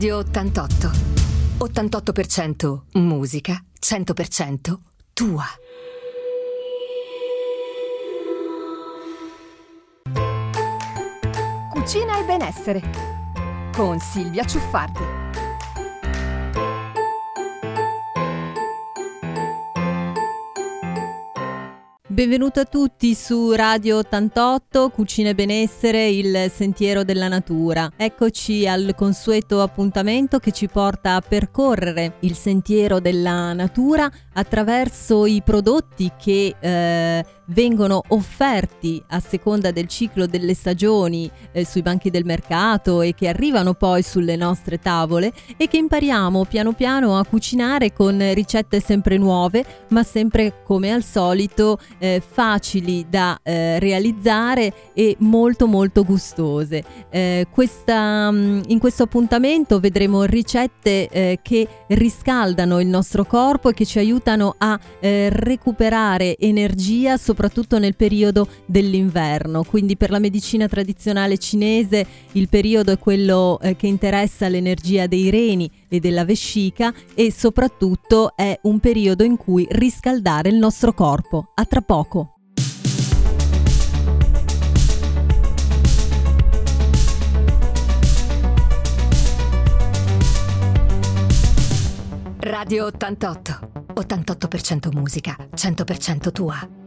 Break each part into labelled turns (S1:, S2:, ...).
S1: Radio 88. 88% musica, 100% tua.
S2: Cucina e benessere con Silvia Ciuffardi.
S3: Benvenuto a tutti su Radio 88, Cucina e Benessere, il sentiero della natura. Eccoci al consueto appuntamento che ci porta a percorrere il sentiero della natura attraverso i prodotti che eh, vengono offerti a seconda del ciclo delle stagioni eh, sui banchi del mercato e che arrivano poi sulle nostre tavole e che impariamo piano piano a cucinare con ricette sempre nuove ma sempre come al solito eh, facili da eh, realizzare e molto molto gustose. Eh, questa, mm, in questo appuntamento vedremo ricette eh, che riscaldano il nostro corpo e che ci aiutano a eh, recuperare energia soprattutto soprattutto nel periodo dell'inverno. Quindi per la medicina tradizionale cinese il periodo è quello eh, che interessa l'energia dei reni e della vescica e soprattutto è un periodo in cui riscaldare il nostro corpo. A tra poco.
S1: Radio 88. 88% musica, 100% tua.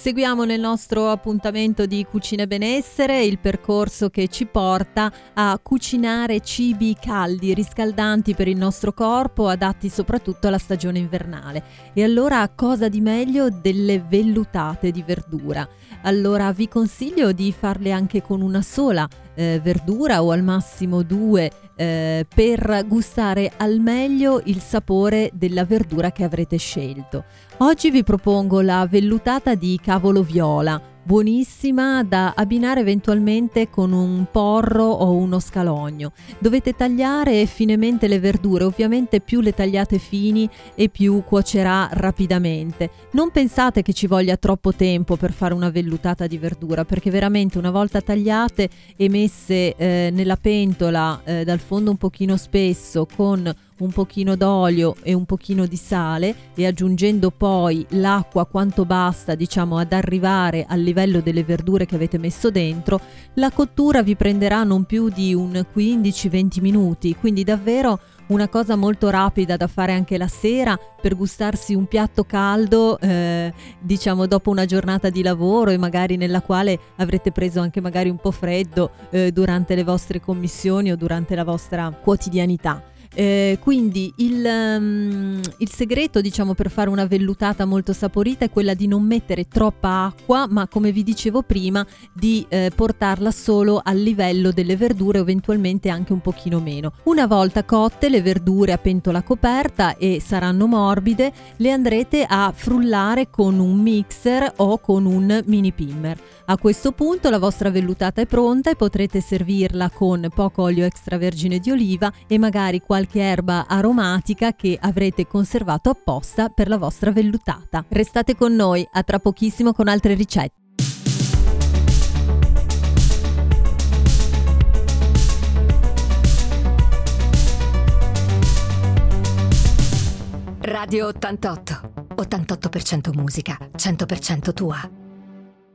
S3: Seguiamo nel nostro appuntamento di Cucina e Benessere il percorso che ci porta a cucinare cibi caldi, riscaldanti per il nostro corpo, adatti soprattutto alla stagione invernale. E allora cosa di meglio delle vellutate di verdura? Allora vi consiglio di farle anche con una sola eh, verdura o al massimo due eh, per gustare al meglio il sapore della verdura che avrete scelto. Oggi vi propongo la vellutata di cavolo viola buonissima da abbinare eventualmente con un porro o uno scalogno. Dovete tagliare finemente le verdure, ovviamente più le tagliate fini e più cuocerà rapidamente. Non pensate che ci voglia troppo tempo per fare una vellutata di verdura, perché veramente una volta tagliate e messe eh, nella pentola eh, dal fondo un pochino spesso con un pochino d'olio e un pochino di sale e aggiungendo poi l'acqua quanto basta diciamo ad arrivare al livello delle verdure che avete messo dentro, la cottura vi prenderà non più di un 15-20 minuti, quindi davvero una cosa molto rapida da fare anche la sera per gustarsi un piatto caldo, eh, diciamo dopo una giornata di lavoro e magari nella quale avrete preso anche magari un po' freddo eh, durante le vostre commissioni o durante la vostra quotidianità. Eh, quindi il, um, il, segreto diciamo per fare una vellutata molto saporita è quella di non mettere troppa acqua ma come vi dicevo prima di eh, portarla solo al livello delle verdure o eventualmente anche un pochino meno. Una volta cotte le verdure a pentola coperta e saranno morbide le andrete a frullare con un mixer o con un mini pimmer. A questo punto la vostra vellutata è pronta e potrete servirla con poco olio extravergine di oliva e magari qualche erba aromatica che avrete conservato apposta per la vostra vellutata. Restate con noi, a tra pochissimo con altre ricette.
S1: Radio 88. 88% musica, 100% tua.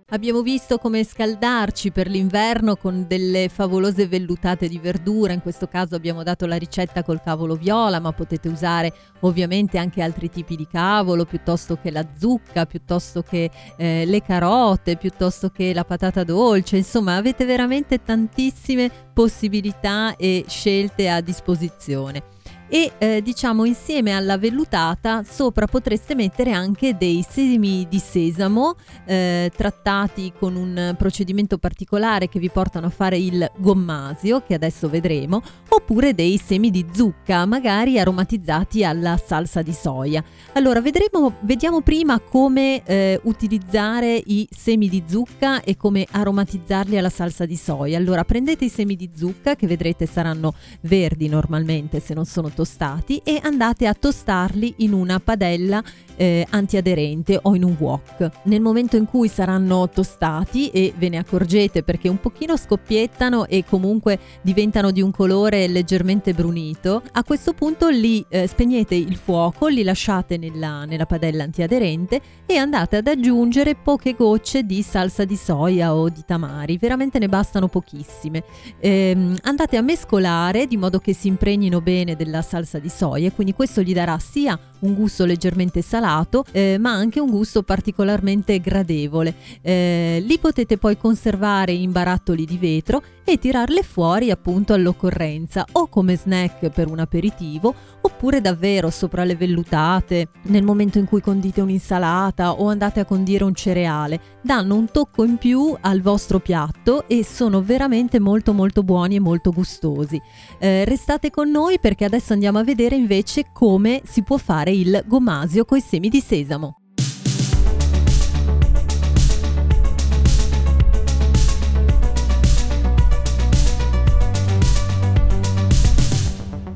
S3: Abbiamo visto come scaldarci per l'inverno con delle favolose vellutate di verdura, in questo caso abbiamo dato la ricetta col cavolo viola, ma potete usare ovviamente anche altri tipi di cavolo, piuttosto che la zucca, piuttosto che eh, le carote, piuttosto che la patata dolce, insomma avete veramente tantissime possibilità e scelte a disposizione e eh, diciamo insieme alla vellutata sopra potreste mettere anche dei semi di sesamo eh, trattati con un procedimento particolare che vi portano a fare il gommasio che adesso vedremo oppure dei semi di zucca magari aromatizzati alla salsa di soia. Allora vedremo vediamo prima come eh, utilizzare i semi di zucca e come aromatizzarli alla salsa di soia. Allora prendete i semi di zucca che vedrete saranno verdi normalmente se non sono tostati e andate a tostarli in una padella eh, antiaderente o in un wok. Nel momento in cui saranno tostati e ve ne accorgete perché un pochino scoppiettano e comunque diventano di un colore leggermente brunito, a questo punto li eh, spegnete il fuoco, li lasciate nella, nella padella antiaderente e andate ad aggiungere poche gocce di salsa di soia o di tamari, veramente ne bastano pochissime. Eh, andate a mescolare di modo che si impregnino bene della salsa di soia, quindi questo gli darà sia un gusto leggermente salato, eh, ma anche un gusto particolarmente gradevole. Eh, li potete poi conservare in barattoli di vetro e tirarle fuori appunto all'occorrenza o come snack per un aperitivo oppure davvero sopra le vellutate nel momento in cui condite un'insalata o andate a condire un cereale. Danno un tocco in più al vostro piatto e sono veramente molto molto buoni e molto gustosi. Eh, restate con noi perché adesso andiamo a vedere invece come si può fare il gomasio coi semi di sesamo.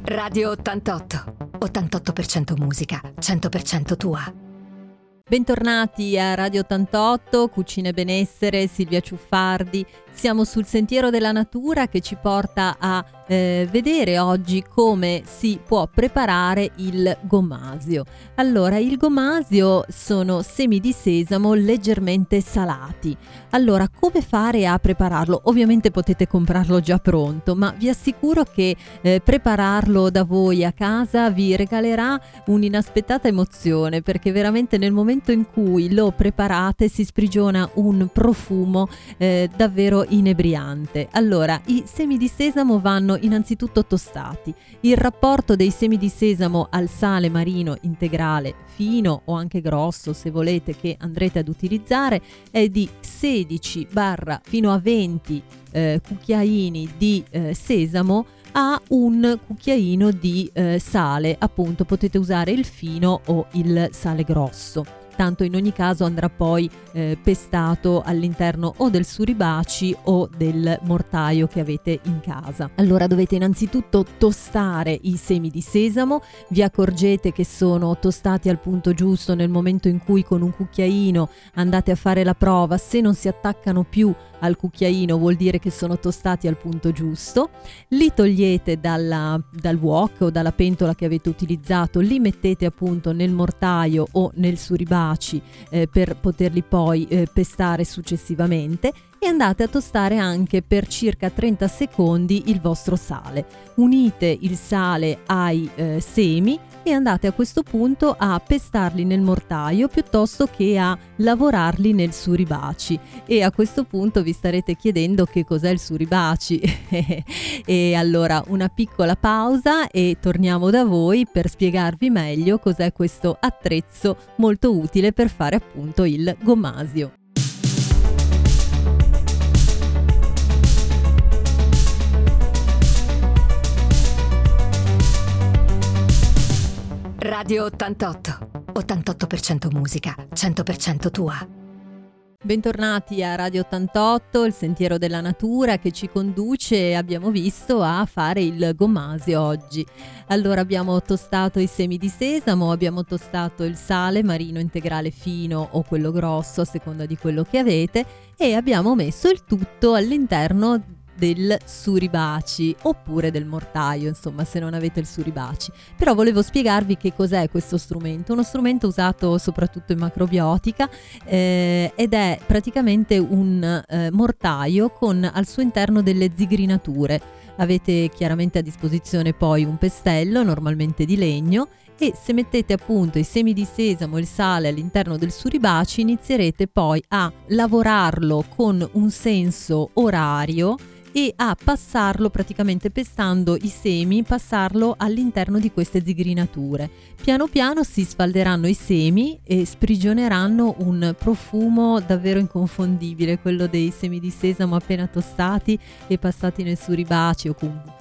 S1: Radio 88. 88% musica, 100% tua.
S3: Bentornati a Radio 88, Cucine Benessere, Silvia Ciuffardi. Siamo sul sentiero della natura che ci porta a eh, vedere oggi come si può preparare il gomasio. Allora, il gomasio sono semi di sesamo leggermente salati. Allora, come fare a prepararlo? Ovviamente potete comprarlo già pronto, ma vi assicuro che eh, prepararlo da voi a casa vi regalerà un'inaspettata emozione perché veramente nel momento in cui lo preparate si sprigiona un profumo eh, davvero inebriante. Allora, i semi di sesamo vanno innanzitutto tostati. Il rapporto dei semi di sesamo al sale marino integrale fino o anche grosso se volete che andrete ad utilizzare è di 16 barra fino a 20 eh, cucchiaini di eh, sesamo a un cucchiaino di eh, sale, appunto potete usare il fino o il sale grosso tanto in ogni caso andrà poi eh, pestato all'interno o del suribaci o del mortaio che avete in casa. Allora dovete innanzitutto tostare i semi di sesamo, vi accorgete che sono tostati al punto giusto nel momento in cui con un cucchiaino andate a fare la prova, se non si attaccano più al cucchiaino vuol dire che sono tostati al punto giusto, li togliete dalla, dal wok o dalla pentola che avete utilizzato, li mettete appunto nel mortaio o nel suribaci eh, per poterli poi eh, pestare successivamente e andate a tostare anche per circa 30 secondi il vostro sale. Unite il sale ai eh, semi e andate a questo punto a pestarli nel mortaio piuttosto che a lavorarli nel suribaci e a questo punto vi starete chiedendo che cos'è il suribaci e allora una piccola pausa e torniamo da voi per spiegarvi meglio cos'è questo attrezzo molto utile per fare appunto il gomasio.
S1: Radio 88. 88% musica, 100% tua.
S3: Bentornati a Radio 88, il sentiero della natura che ci conduce, abbiamo visto, a fare il gommasio oggi. Allora abbiamo tostato i semi di sesamo, abbiamo tostato il sale marino integrale fino o quello grosso a seconda di quello che avete e abbiamo messo il tutto all'interno del suribaci oppure del mortaio, insomma, se non avete il suribaci. Però volevo spiegarvi che cos'è questo strumento, uno strumento usato soprattutto in macrobiotica eh, ed è praticamente un eh, mortaio con al suo interno delle zigrinature. Avete chiaramente a disposizione poi un pestello, normalmente di legno, e se mettete appunto i semi di sesamo e il sale all'interno del suribaci inizierete poi a lavorarlo con un senso orario e a passarlo praticamente pestando i semi, passarlo all'interno di queste zigrinature. Piano piano si sfalderanno i semi e sprigioneranno un profumo davvero inconfondibile, quello dei semi di sesamo appena tostati e passati nel suribaci o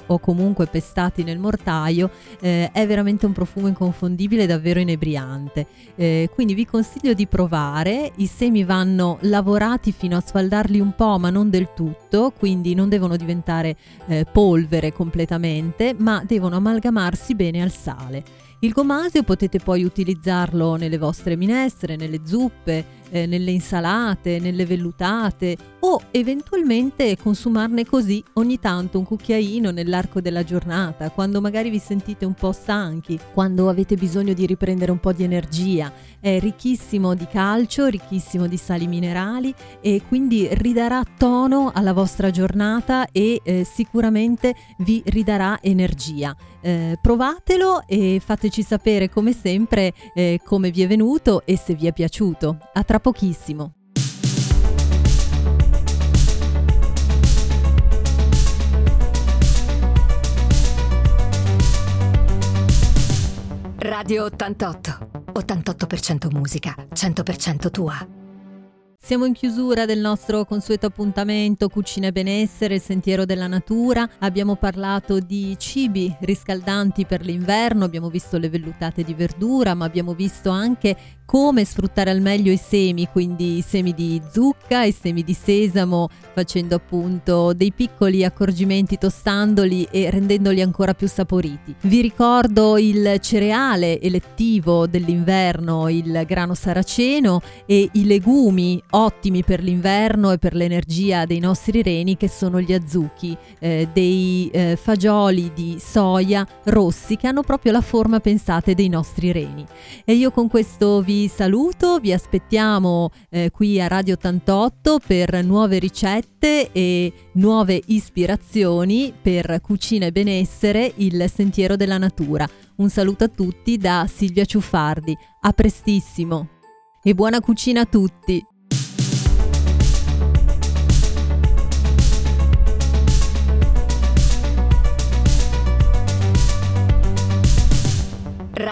S3: o comunque pestati nel mortaio, eh, è veramente un profumo inconfondibile, davvero inebriante. Eh, quindi vi consiglio di provare, i semi vanno lavorati fino a sfaldarli un po' ma non del tutto, quindi non devono diventare eh, polvere completamente, ma devono amalgamarsi bene al sale. Il gomasio potete poi utilizzarlo nelle vostre minestre, nelle zuppe, eh, nelle insalate, nelle vellutate o eventualmente consumarne così ogni tanto un cucchiaino nell'arco della giornata, quando magari vi sentite un po' stanchi, quando avete bisogno di riprendere un po' di energia. È ricchissimo di calcio, ricchissimo di sali minerali e quindi ridarà tono alla vostra giornata e eh, sicuramente vi ridarà energia. Eh, provatelo e fateci sapere come sempre eh, come vi è venuto e se vi è piaciuto. A tra pochissimo.
S1: Radio 88. 88% musica, 100% tua.
S3: Siamo in chiusura del nostro consueto appuntamento Cucina e Benessere, il sentiero della natura. Abbiamo parlato di cibi riscaldanti per l'inverno, abbiamo visto le vellutate di verdura, ma abbiamo visto anche come sfruttare al meglio i semi, quindi i semi di zucca, i semi di sesamo, facendo appunto dei piccoli accorgimenti tostandoli e rendendoli ancora più saporiti. Vi ricordo il cereale elettivo dell'inverno, il grano saraceno e i legumi ottimi per l'inverno e per l'energia dei nostri reni che sono gli azuchi, eh, dei eh, fagioli di soia rossi che hanno proprio la forma pensate dei nostri reni. E io con questo saluto, vi aspettiamo eh, qui a Radio 88 per nuove ricette e nuove ispirazioni per cucina e benessere, il sentiero della natura. Un saluto a tutti da Silvia Ciuffardi, a prestissimo e buona cucina a tutti!